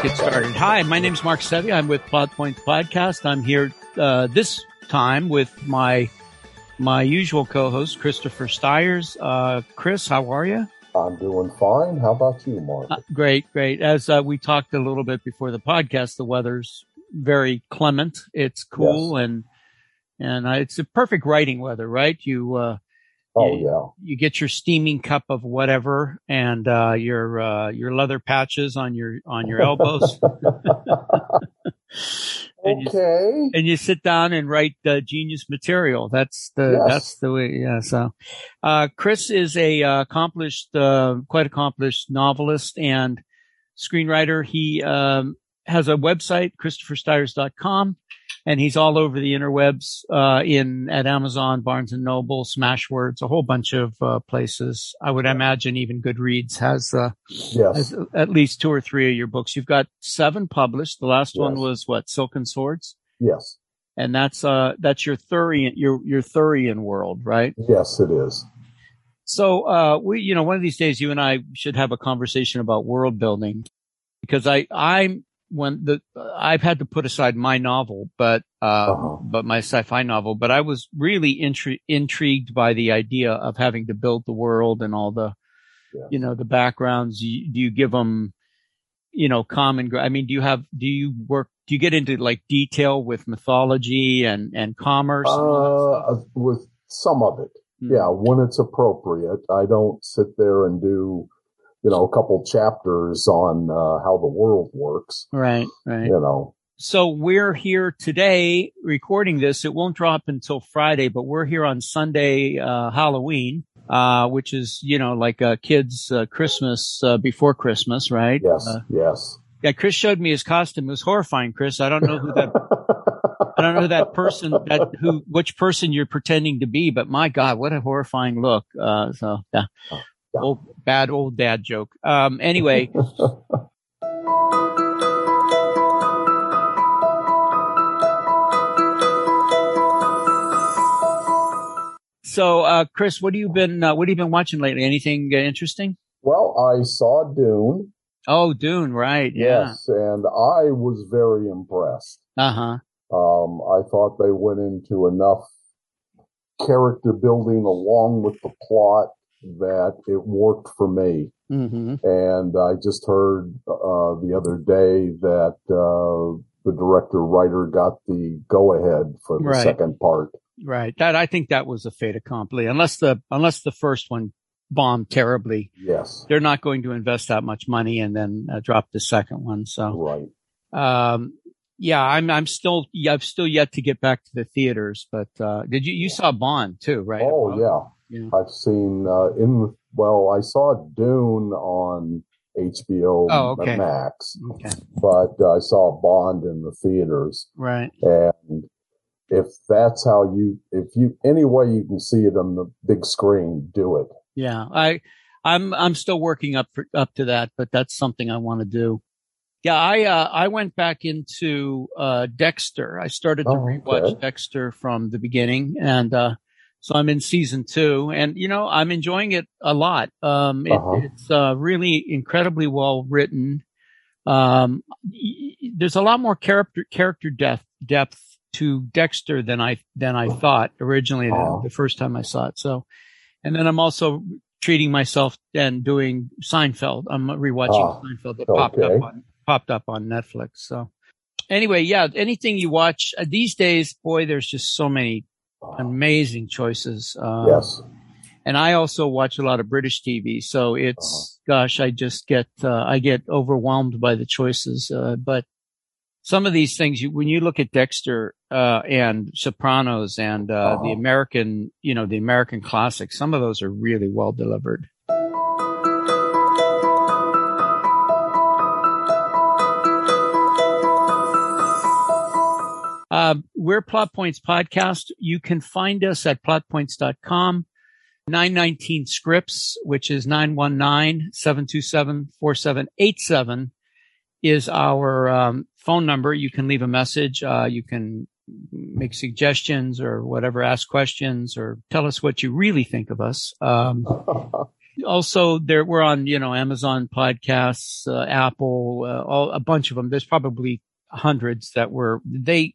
Hi, my name is Mark Sevi. I'm with Plot Points Podcast. I'm here uh, this time with my my usual co-host Christopher Stires. Uh, Chris, how are you? I'm doing fine. How about you, Mark? Uh, great, great. As uh, we talked a little bit before the podcast, the weather's very clement. It's cool Yes. and and uh, it's a perfect writing weather, right? You uh, oh you- yeah. you get your steaming cup of whatever and uh, your uh, your leather patches on your on your elbows. And you- okay. and you sit down and write uh, genius material. That's the Yes. that's the way. Yeah. So, uh, Chris is a uh, accomplished, uh, quite accomplished novelist and screenwriter. He um, has a website, ChristopherStires.com, and he's all over the interwebs uh, in at Amazon, Barnes and Noble, Smashwords, a whole bunch of uh, places. I would imagine even Goodreads has uh, yes. has at least two or three of your books. You've got seven published. The last one was what, Silken Swords? Yes. And that's, uh, that's your Thurian, your, your Thurian world, right? Yes, it is. So, uh, we, you know, one of these days you and I should have a conversation about world building because I, I'm, when the, I've had to put aside my novel, but, uh, Uh-huh. but my sci-fi novel, but I was really intri- intrigued by the idea of having to build the world and all the, Yes. you know, the backgrounds. You, do you give them, you know, common, I mean, do you have, do you work, do you get into like detail with mythology and, and commerce? and all that stuff? Uh, with some of it. Hmm. Yeah, when it's appropriate. I don't sit there and do, you know, a couple chapters on uh, how the world works. Right, right. You know. So we're here today recording this. It won't drop until Friday, but we're here on Sunday, uh, Halloween, uh, which is, you know, like a kid's uh, Christmas, uh, before Christmas, right? Yes. Uh, yes. yeah, Chris showed me his costume. It was horrifying, Chris. I don't know who that, I don't know who that person, that, who, which person you're pretending to be, but my God, what a horrifying look. Uh, so yeah. Yeah. Old, bad old dad joke. Um, anyway, so, uh, Chris, what have you been, uh, what have you been watching lately? Anything uh, interesting? well, I saw Dune. Oh, Dune, right. Yeah. Yes, and I was very impressed. Uh huh. Um, I thought they went into enough character building along with the plot that it worked for me. hmm And I just heard uh, the other day that uh, the director writer got the go ahead for the Right. second part. Right. That, I think that was a fait accompli. Unless the, unless the first one bombed terribly, Yes, they're not going to invest that much money and then uh, drop the second one. So, right. um, yeah, I'm, I'm still, I've still yet to get back to the theaters, but, uh, did you, you saw Bond too, right? Oh yeah. Yeah. I've seen uh, in well, I saw Dune on HBO Oh, okay. Max, Okay. but uh, I saw Bond in the theaters. Right. And if that's how you, if you, any way you can see it on the big screen, do it. Yeah. I, I'm, I'm still working up for, up to that, but that's something I want to do. Yeah. I, uh, I went back into, uh, Dexter. I started to Oh, rewatch okay. Dexter from the beginning and, uh, so I'm in season two and, you know, I'm enjoying it a lot. Um, it, Uh-huh. it's, uh, really incredibly well written. Um, y- there's a lot more character, character depth, depth to Dexter than I, than I thought originally the, Uh-huh. the first time I saw it. So, and then I'm also treating myself and doing Seinfeld. I'm rewatching Ah, Seinfeld that popped up on, popped up on Netflix. So anyway, yeah, anything you watch uh, these days, boy, there's just so many amazing choices. Uh, yes. and I also watch a lot of British TV. So it's, gosh, I just get, uh, I get overwhelmed by the choices. Uh, but some of these things, you, when you look at Dexter, uh, and Sopranos and, uh, the Uh-huh. American, you know, the American classics, some of those are really well delivered. Uh, we're Plot Points Podcast. You can find us at plotpoints.com. 919 scripts, which is 919-727-4787 is our um, phone number. You can leave a message. Uh, you can make suggestions or whatever, ask questions or tell us what you really think of us. Um, also there we're on you know Amazon podcasts, uh, Apple, uh, all a bunch of them. There's probably hundreds that were they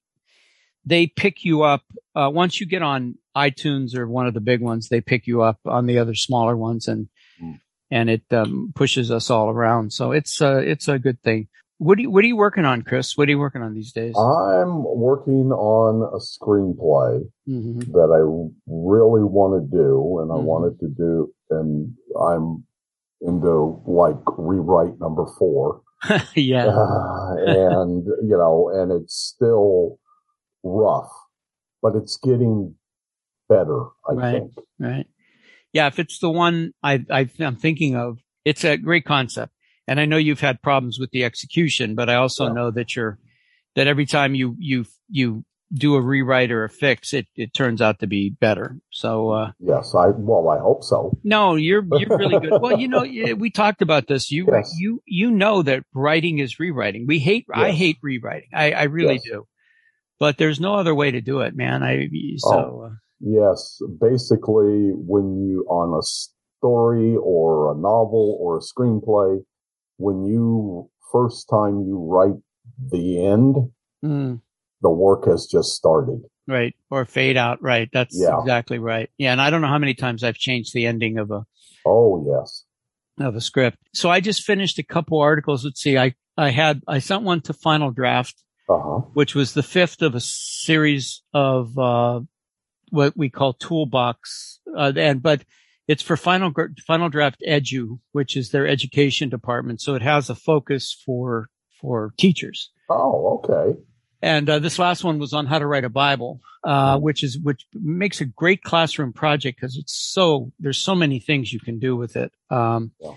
they pick you up uh, once you get on iTunes or one of the big ones. They pick you up on the other smaller ones and mm. and it um, pushes us all around. So it's uh, it's a good thing. What are you What are you working on, Chris? What are you working on these days? I'm working on a screenplay mm-hmm. that I really want to do, and I mm-hmm. wanted to do, and I'm into like rewrite number four. yeah, uh, and you know, and it's still rough, but it's getting better. I right, think. Right. Yeah, if it's the one I, I I'm thinking of, it's a great concept and I know you've had problems with the execution, but I also yeah. know that you're, that every time you, you, you do a rewrite or a fix, it, it turns out to be better. So, uh, yes, I, well, I hope so. No, you're, you're really good. well, you know, we talked about this. You, yes. you, you know that writing is rewriting. We hate, yes. I hate rewriting. I, I really yes. do, but there's no other way to do it, man. I, so, oh, yes, basically when you on a story or a novel or a screenplay, when you first time you write the end, mm. the work has just started. Right. Or fade out. Right. That's yeah. exactly right. Yeah. And I don't know how many times I've changed the ending of a. Oh, yes. Of a script. So I just finished a couple articles. Let's see. I, I had, I sent one to final draft, uh-huh. which was the fifth of a series of, uh, what we call toolbox. Uh, and, but it's for final final draft edu, which is their education department. So it has a focus for for teachers. Oh, okay. And uh, this last one was on how to write a Bible, uh, which is which makes a great classroom project because it's so there's so many things you can do with it. Um, yeah.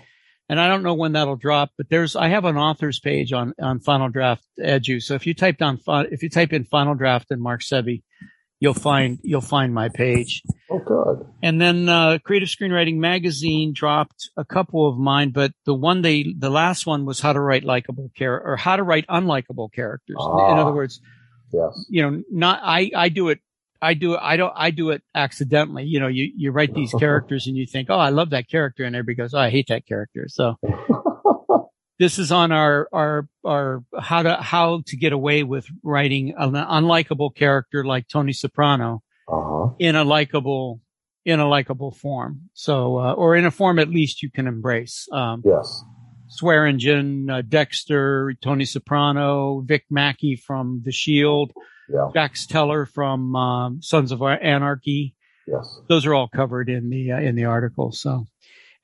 And I don't know when that'll drop, but there's I have an authors page on on Final Draft Edu. So if you type down if you type in Final Draft and Mark Sevi, you'll find you'll find my page. Oh, God. And then uh, Creative Screenwriting Magazine dropped a couple of mine, but the one they the last one was how to write likable character or how to write unlikable characters. Ah, In other words, yes, you know, not I I do it. I do it. I don't. I do it accidentally. You know, you you write these characters and you think, oh, I love that character, and everybody goes, oh, I hate that character. So this is on our our our how to how to get away with writing an unlikable character like Tony Soprano uh-huh. in a likable in a likable form. So uh, or in a form at least you can embrace. Um, yes. Swearengen, uh, Dexter, Tony Soprano, Vic Mackey from The Shield, yeah. Jax Teller from um, Sons of Anarchy. Yes. Those are all covered in the uh, in the article. So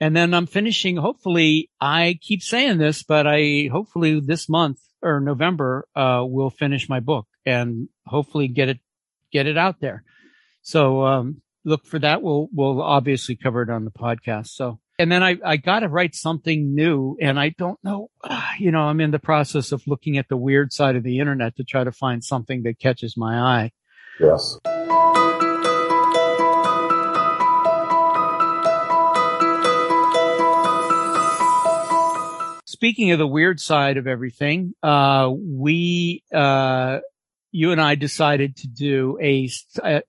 and then I'm finishing, hopefully, I keep saying this, but I, hopefully this month or November, uh, will finish my book and hopefully get it, get it out there. So, um, look for that. We'll, we'll obviously cover it on the podcast. So, and then I, I got to write something new and I don't know, you know, I'm in the process of looking at the weird side of the internet to try to find something that catches my eye. Yes. speaking of the weird side of everything, uh, we, uh, you and I decided to do a,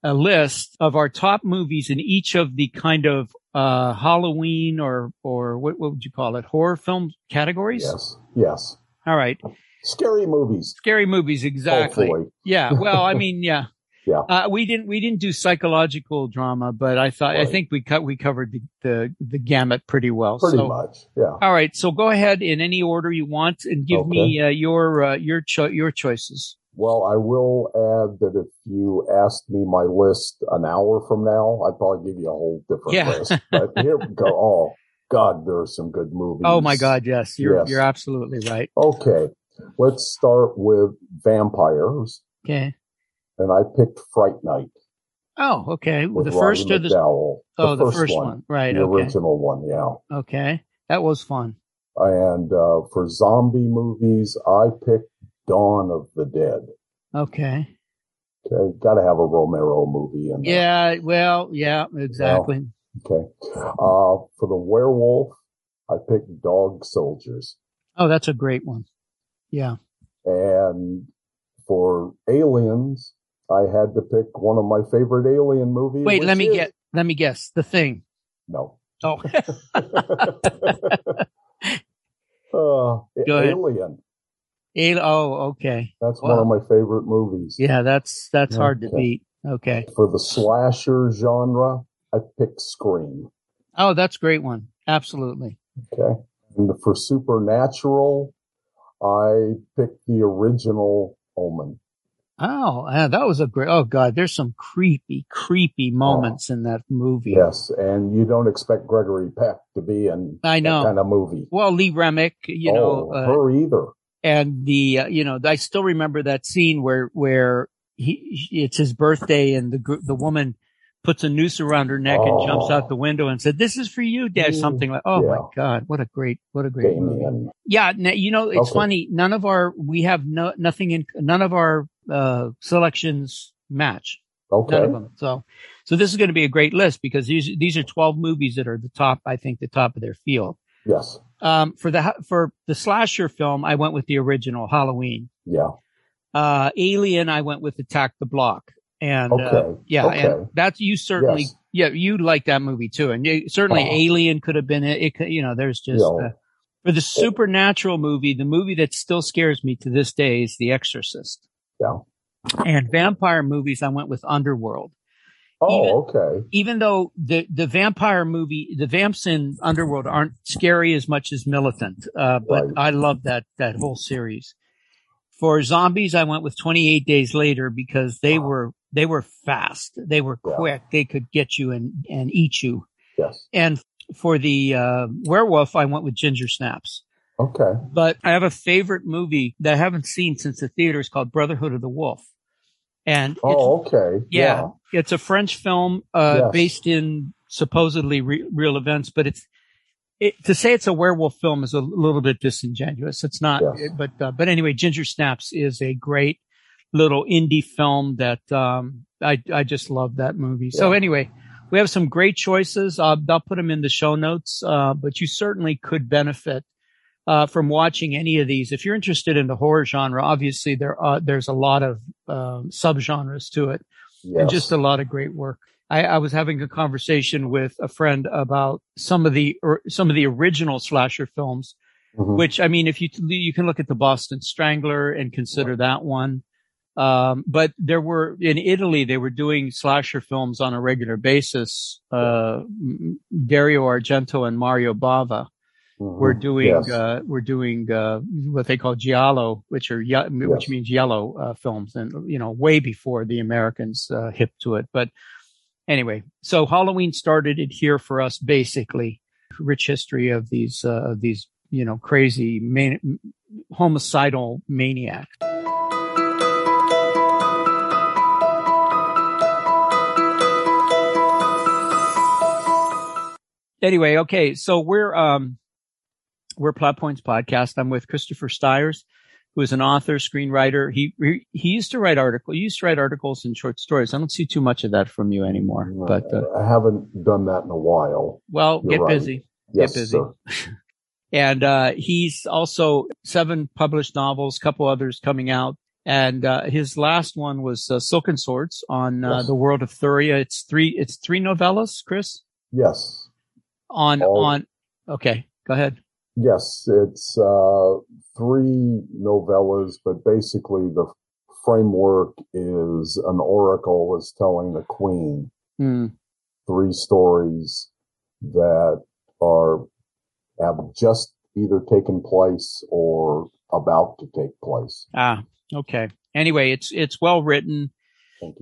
a list of our top movies in each of the kind of, uh, Halloween or, or what, what would you call it? Horror film categories? Yes. Yes. All right. Scary movies. Scary movies. Exactly. Hopefully. Yeah. Well, I mean, yeah. Yeah. Uh, we didn't, we didn't do psychological drama, but I thought, right. I think we cut, we covered the, the, the gamut pretty well. Pretty so, much. Yeah. All right. So go ahead in any order you want and give okay. me, uh, your, uh, your, cho- your choices. Well, I will add that if you asked me my list an hour from now, I'd probably give you a whole different yeah. list. But here we go. Oh, God, there are some good movies. Oh my God. Yes. You're, yes. you're absolutely right. Okay. Let's start with vampires. Okay and I picked Fright Night. Oh, okay. The first or the McDowall. oh the first, first one. one. right? The okay. original one, yeah. Okay, that was fun. And uh, for zombie movies, I picked Dawn of the Dead. Okay. Okay, got to have a Romero movie in there. Yeah, well, yeah, exactly. Well, okay. Uh, for the werewolf, I picked Dog Soldiers. Oh, that's a great one. Yeah. And for aliens, I had to pick one of my favorite alien movies. Wait, let me is... get. Let me guess. The Thing. No. Oh, uh, Go ahead. Alien. Al- oh, okay. That's Wow. one of my favorite movies. Yeah, that's that's hard to beat. Okay. For the slasher genre, I picked Scream. Oh, that's a great one. Absolutely. Okay. And for supernatural, I picked the original Omen. Oh, yeah, that was a great. Oh God, there's some creepy, creepy moments in that movie. Yes. And you don't expect Gregory Peck to be in I know. that kind of movie. Well, Lee Remick, you know, oh, uh, her either. And the uh, you know I still remember that scene where where he it's his birthday and the the woman puts a noose around her neck and jumps Oh. out the window and said this is for you dad Mm, something like oh my god what a great what a great movie yeah you know it's Okay. funny none of our we have no nothing in none of our uh selections match Okay. none of them so so this is going to be a great list because these these are 12 movies that are the top I think the top of their field Yes. Um for the for the slasher film I went with the original Halloween Yeah. uh, Alien, I went with Attack the Block. And, uh, yeah, Okay. and that's, you certainly, Yes. yeah, you like that movie too. And you, certainly Oh. Alien could have been it. it could, you know, there's just, Yeah. uh, for the supernatural movie, the movie that still scares me to this day is The Exorcist. Yeah. And vampire movies, I went with Underworld. Oh, Even- okay. Even though the, the vampire movie, the vamps in Underworld aren't scary as much as Militant, uh, but Right. I love that, that whole series. For zombies, I went with 28 days later because they Wow. were, they were fast. They were Yeah. quick. They could get you and, and eat you. Yes. And for the, uh, werewolf, I went with ginger snaps. Okay. But I have a favorite movie that I haven't seen since the theater. It's called Brotherhood of the Wolf. And it's, Oh, okay. yeah, it's a French film, uh, Yes. based in supposedly re- real events, but it's, it, to say it's a werewolf film is a little bit disingenuous. It's not, Yes. but, uh, but anyway, Ginger Snaps is a great little indie film that, um, I, I just love that movie. So anyway, we have some great choices. Uh, I'll put them in the show notes. Uh, but you certainly could benefit, uh, from watching any of these. If you're interested in the horror genre, obviously there are, there's a lot of, um, subgenres to it Yes. and just a lot of great work. I, I was having a conversation with a friend about some of the or some of the original slasher films, Mhm. which I mean, if you you can look at the Boston Strangler and consider that one. Um, but there were in Italy they were doing slasher films on a regular basis. Uh, Dario Argento and Mario Bava Mhm. were doing Yes. uh, were doing uh, what they call giallo, which are ye- which means yellow uh, films, and you know way before the Americans uh, hip to it. But anyway, so Halloween started it here for us, basically. Rich history of these uh, of these you know crazy man- homicidal maniacs. Anyway, okay, so we're um we're Plot Points podcast. I'm with Christopher Stires, who is an author, screenwriter. He he, he used to write articles. He used to write articles and short stories. I don't see too much of that from you anymore. But uh, I haven't done that in a while. well, You're get right. busy. Yes, busy. sir. And uh, he's also seven published novels, couple others coming out. And uh, his last one was uh, Silken Swords on uh, Yes. the world of Thuria. It's three. It's three novellas, Chris. Yes. On All- on. Okay, go ahead. Yes, it's uh, three novellas, but basically the framework is an oracle is telling the queen Hmm. three stories that are have just either taken place or about to take place. Ah, okay. Anyway, it's it's well written.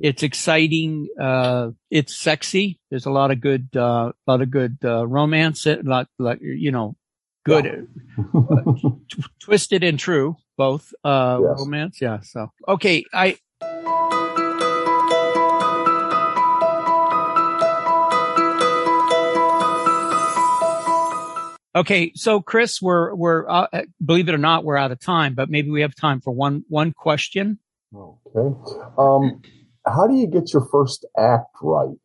It's exciting. Uh, it's sexy. There's a lot of good, uh, lot of good uh, romance. A lot, like you know, good, twisted and true, both uh, Yes. romance. Yeah. So okay, I. Okay, so Chris, we're we're uh, believe it or not, we're out of time, but maybe we have time for one one question. okay. Um, how do you get your first act right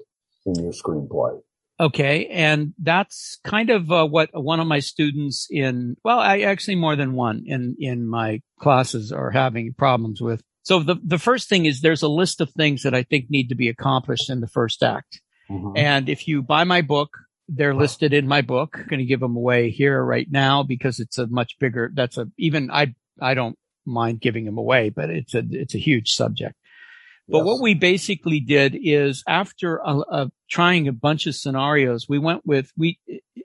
in your screenplay? Okay. And that's kind of uh, what one of my students in, well, I actually more than one in, in my classes are having problems with. So the, the first thing is there's a list of things that I think need to be accomplished in the first act. Mhm. And if you buy my book, they're listed in my book. I'm going to give them away here right now because it's a much bigger, that's a, even I, I don't mind giving them away, but it's a, it's a huge subject. But yes. what we basically did is after a, a, trying a bunch of scenarios, we went with, we,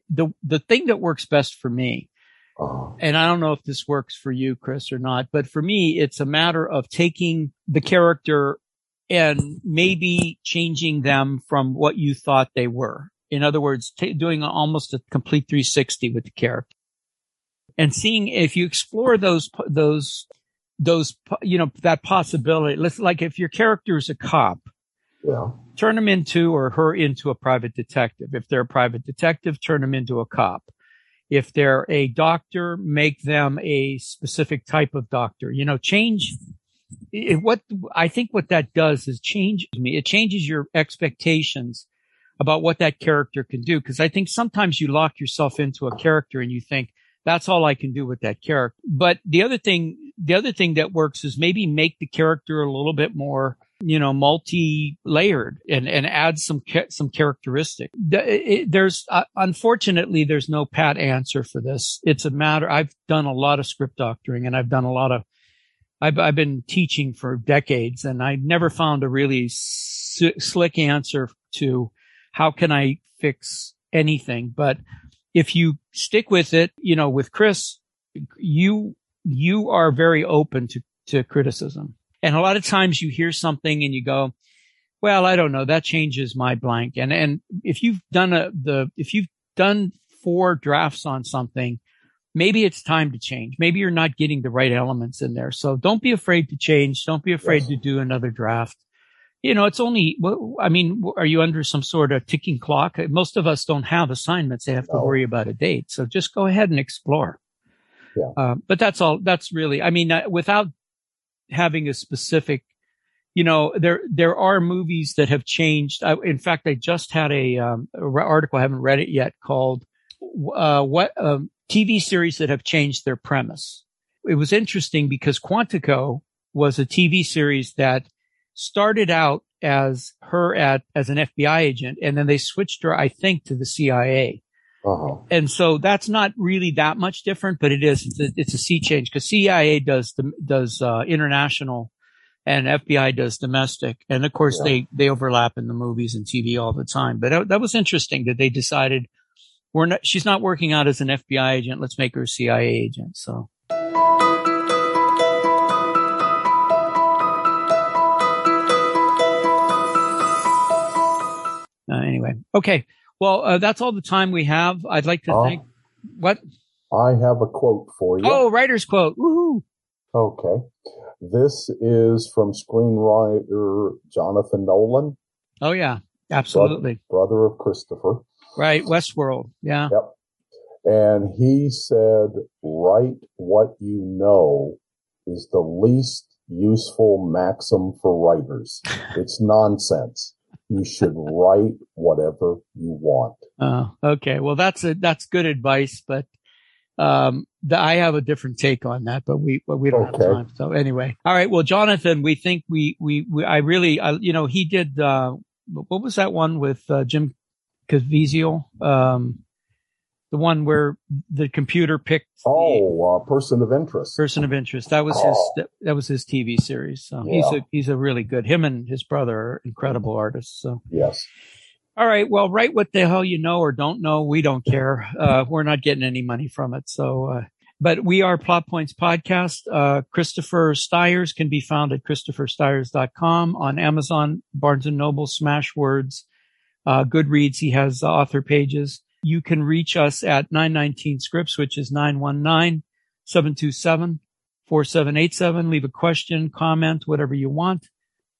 the, the thing that works best for me, uh-huh. and I don't know if this works for you, Chris, or not, but for me, it's a matter of taking the character and maybe changing them from what you thought they were. In other words, t- doing almost a complete 360 with the character and seeing if you explore those, those, those, you know, that possibility. Let's like if your character is a cop, yeah. turn them into or her into a private detective. If they're a private detective, turn them into a cop. If they're a doctor, make them a specific type of doctor. You know, change it, what I think what that does is change me. It changes your expectations about what that character can do. Cause I think sometimes you lock yourself into a character and you think that's all I can do with that character. But the other thing, the other thing that works is maybe make the character a little bit more, you know, multi-layered and, and add some, some characteristic. There's, uh, unfortunately, there's no pat answer for this. It's a matter, I've done a lot of script doctoring and I've done a lot of I've, I've been teaching for decades and I never found a really slick answer to how can I fix anything. But if you stick with it, you know, with Chris, you, you are very open to, to criticism. And a lot of times you hear something and you go, well, I don't know. That changes my blank. And, and if you've done a, the, if you've done four drafts on something maybe it's time to change. Maybe you're not getting the right elements in there. So don't be afraid to change. Don't be afraid yes. to do another draft. You know, it's only, I mean, are you under some sort of ticking clock? Most of us don't have assignments. They have to no. worry about a date. So just go ahead and explore. Yeah. Uh, but that's all, that's really, I mean, uh, without having a specific, you know, there, there are movies that have changed. I, in fact, I just had a, um, article, I haven't read it yet called, uh, what, um, TV series that have changed their premise. It was interesting because Quantico was a TV series that started out as her at, as an FBI agent and then they switched her, I think, to the CIA. Uh-huh. And so that's not really that much different, but it is, it's a, it's a sea change because CIA does, the, does, uh, international and FBI does domestic. And of course yeah. they, they overlap in the movies and TV all the time. But that was interesting that they decided we're not, she's not working out as an FBI agent. Let's make her a CIA agent. So. Uh, anyway, okay. Well, uh, that's all the time we have. I'd like to uh, thank what I have a quote for you. Oh, writer's quote. Woohoo! Okay, this is from screenwriter Jonathan Nolan. Oh yeah, absolutely. Brother, brother of Christopher. Right, Westworld. Yeah. Yep. And he said, write what you know is the least useful maxim for writers. it's nonsense. You should write whatever you want. Oh, okay. Well, that's a, that's good advice, but, um, the, I have a different take on that, but we, but we don't okay. have time. So anyway. All right. Well, Jonathan, we think we, we, we I really, I, you know, he did, uh, what was that one with, uh, Jim Caviezel, um, the one where the computer picked. Oh, uh, person of interest. Person of interest. That was oh. his. That, was his TV series. So yeah. he's a he's a really good. Him and his brother are incredible artists. So yes. All right. Well, write what the hell you know or don't know. We don't care. Uh, we're not getting any money from it. So, uh, but we are Plot Points Podcast. Uh, Christopher Stires can be found at christopherstires.com on Amazon, Barnes and Noble, Smashwords, uh, Goodreads. He has author pages. You can reach us at 919 scripts, which is 919-727-4787. Leave a question, comment, whatever you want.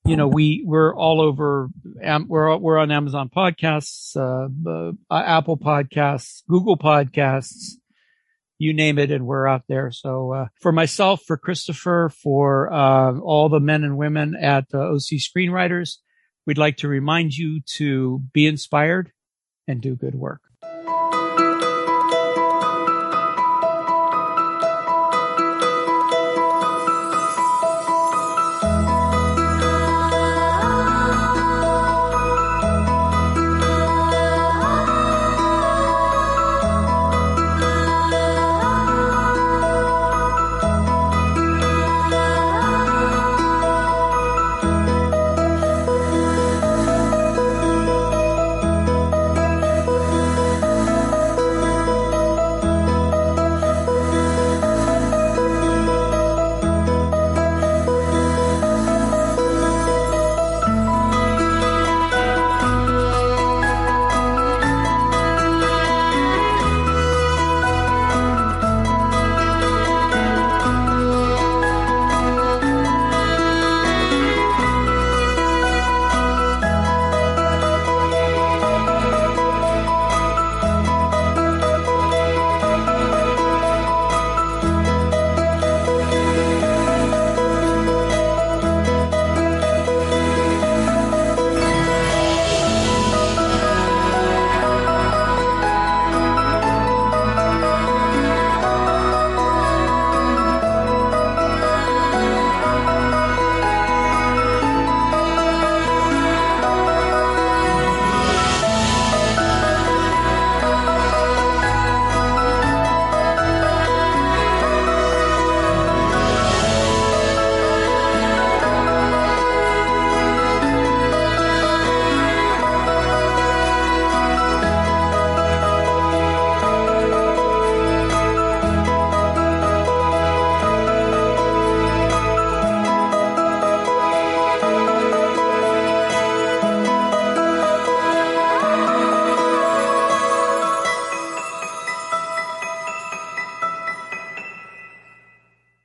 You know, we, we're all over, we're, we're on Amazon podcasts, uh, uh, Apple podcasts, Google podcasts, you name it, and we're out there. So, uh, for myself, for Christopher, for, uh, all the men and women at uh, OC Screenwriters, We'd like to remind you to be inspired and do good work.